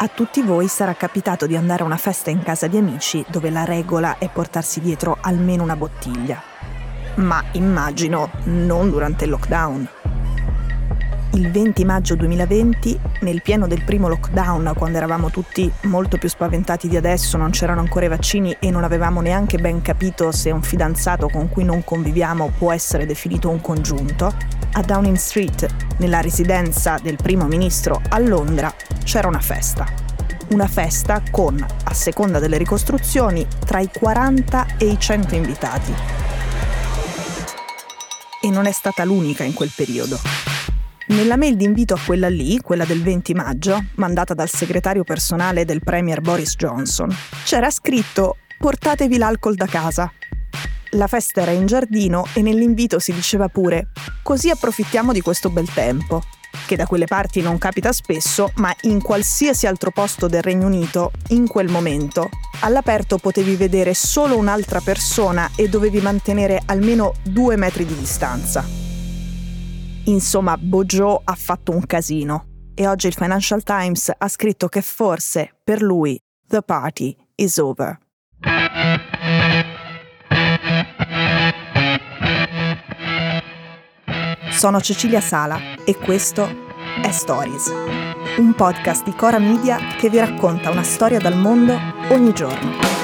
A tutti voi sarà capitato di andare a una festa in casa di amici dove la regola è portarsi dietro almeno una bottiglia. Ma immagino non durante il lockdown. Il 20 maggio 2020, nel pieno del primo lockdown, quando eravamo tutti molto più spaventati di adesso, non c'erano ancora i vaccini e non avevamo neanche ben capito se un fidanzato con cui non conviviamo può essere definito un congiunto, a Downing Street, nella residenza del primo ministro a Londra, c'era una festa. Una festa con, a seconda delle ricostruzioni, tra i 40 e i 100 invitati. E non è stata l'unica in quel periodo. Nella mail di invito a quella lì, quella del 20 maggio, mandata dal segretario personale del Premier Boris Johnson, c'era scritto portatevi l'alcol da casa. La festa era in giardino e nell'invito si diceva pure così approfittiamo di questo bel tempo che da quelle parti non capita spesso, ma in qualsiasi altro posto del Regno Unito, in quel momento, all'aperto potevi vedere solo un'altra persona e dovevi mantenere almeno due metri di distanza. Insomma, Bojo ha fatto un casino e oggi il Financial Times ha scritto che forse per lui the party is over. Sono Cecilia Sala e questo è Stories, un podcast di Cora Media che vi racconta una storia dal mondo ogni giorno.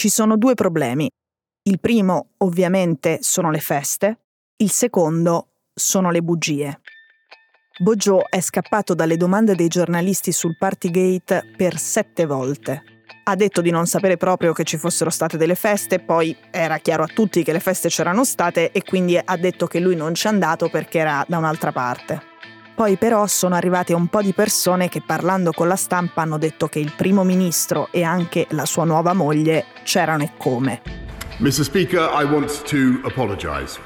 Ci sono due problemi. Il primo, ovviamente, sono le feste, il secondo sono le bugie. Bojo è scappato dalle domande dei giornalisti sul Partygate per sette volte. Ha detto di non sapere proprio che ci fossero state delle feste, poi era chiaro a tutti che le feste c'erano state e quindi ha detto che lui non c'è andato perché era da un'altra parte. Poi però sono arrivate un po' di persone che parlando con la stampa hanno detto che il primo ministro e anche la sua nuova moglie c'erano e come. Mr. Speaker, I want to apologize.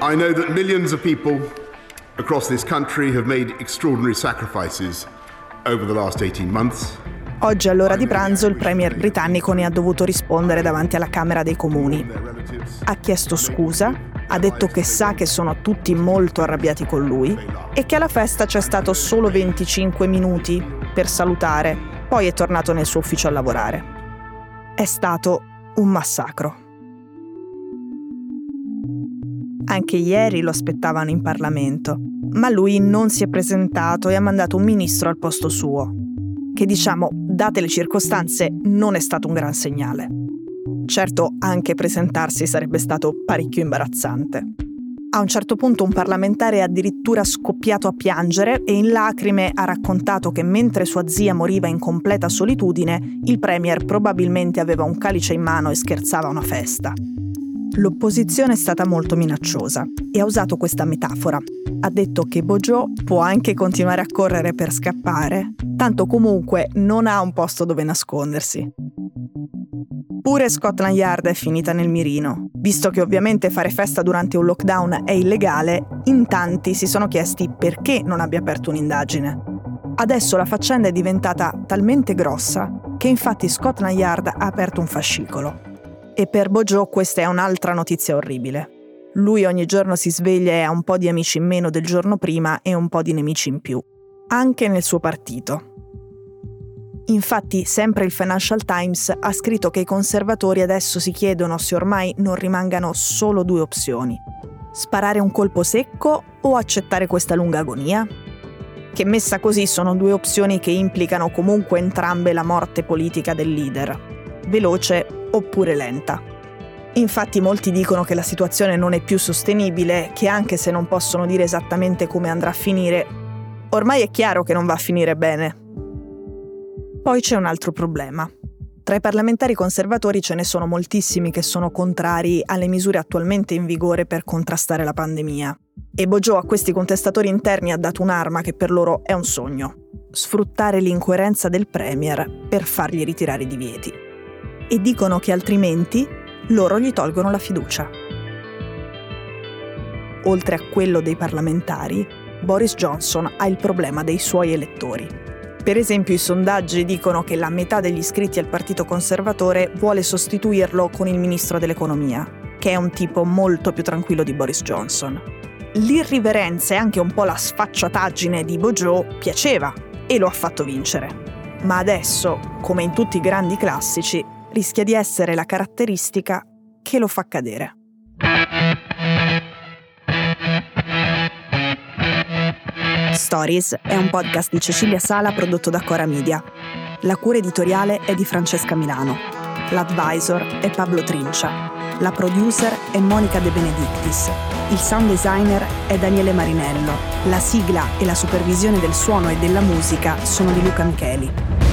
I know that millions of people across this country have made extraordinary sacrifices over the last 18 months. Oggi all'ora di pranzo il premier britannico ne ha dovuto rispondere davanti alla Camera dei Comuni. Ha chiesto scusa, ha detto che sa che sono tutti molto arrabbiati con lui e che alla festa c'è stato solo 25 minuti per salutare, poi è tornato nel suo ufficio a lavorare. È stato un massacro. Anche ieri lo aspettavano in Parlamento, ma lui non si è presentato e ha mandato un ministro al posto suo, che diciamo, date le circostanze, non è stato un gran segnale. Certo, anche presentarsi sarebbe stato parecchio imbarazzante. A un certo punto un parlamentare è addirittura scoppiato a piangere e in lacrime ha raccontato che mentre sua zia moriva in completa solitudine, il Premier probabilmente aveva un calice in mano e scherzava a una festa. L'opposizione è stata molto minacciosa e ha usato questa metafora. Ha detto che Bojo può anche continuare a correre per scappare, tanto comunque non ha un posto dove nascondersi. Pure Scotland Yard è finita nel mirino. Visto che ovviamente fare festa durante un lockdown è illegale, in tanti si sono chiesti perché non abbia aperto un'indagine. Adesso la faccenda è diventata talmente grossa che infatti Scotland Yard ha aperto un fascicolo. E per Bojo questa è un'altra notizia orribile. Lui ogni giorno si sveglia e ha un po' di amici in meno del giorno prima e un po' di nemici in più, anche nel suo partito. Infatti, sempre il Financial Times ha scritto che i conservatori adesso si chiedono se ormai non rimangano solo due opzioni. Sparare un colpo secco o accettare questa lunga agonia? Che messa così sono due opzioni che implicano comunque entrambe la morte politica del leader. Veloce oppure lenta. Infatti molti dicono che la situazione non è più sostenibile, che anche se non possono dire esattamente come andrà a finire, ormai è chiaro che non va a finire bene. Poi c'è un altro problema. Tra i parlamentari conservatori ce ne sono moltissimi che sono contrari alle misure attualmente in vigore per contrastare la pandemia. E Bojo a questi contestatori interni ha dato un'arma che per loro è un sogno. Sfruttare l'incoerenza del Premier per fargli ritirare i divieti e dicono che altrimenti loro gli tolgono la fiducia. Oltre a quello dei parlamentari, Boris Johnson ha il problema dei suoi elettori. Per esempio i sondaggi dicono che la metà degli iscritti al Partito Conservatore vuole sostituirlo con il ministro dell'economia, che è un tipo molto più tranquillo di Boris Johnson. L'irriverenza e anche un po' la sfacciataggine di Bojo piaceva e lo ha fatto vincere. Ma adesso, come in tutti i grandi classici, rischia di essere la caratteristica che lo fa cadere. Stories è un podcast di Cecilia Sala prodotto da Cora Media. La cura editoriale è di Francesca Milano. L'advisor è Pablo Trincia. La producer è Monica De Benedictis. Il sound designer è Daniele Marinello. La sigla e la supervisione del suono e della musica sono di Luca Micheli.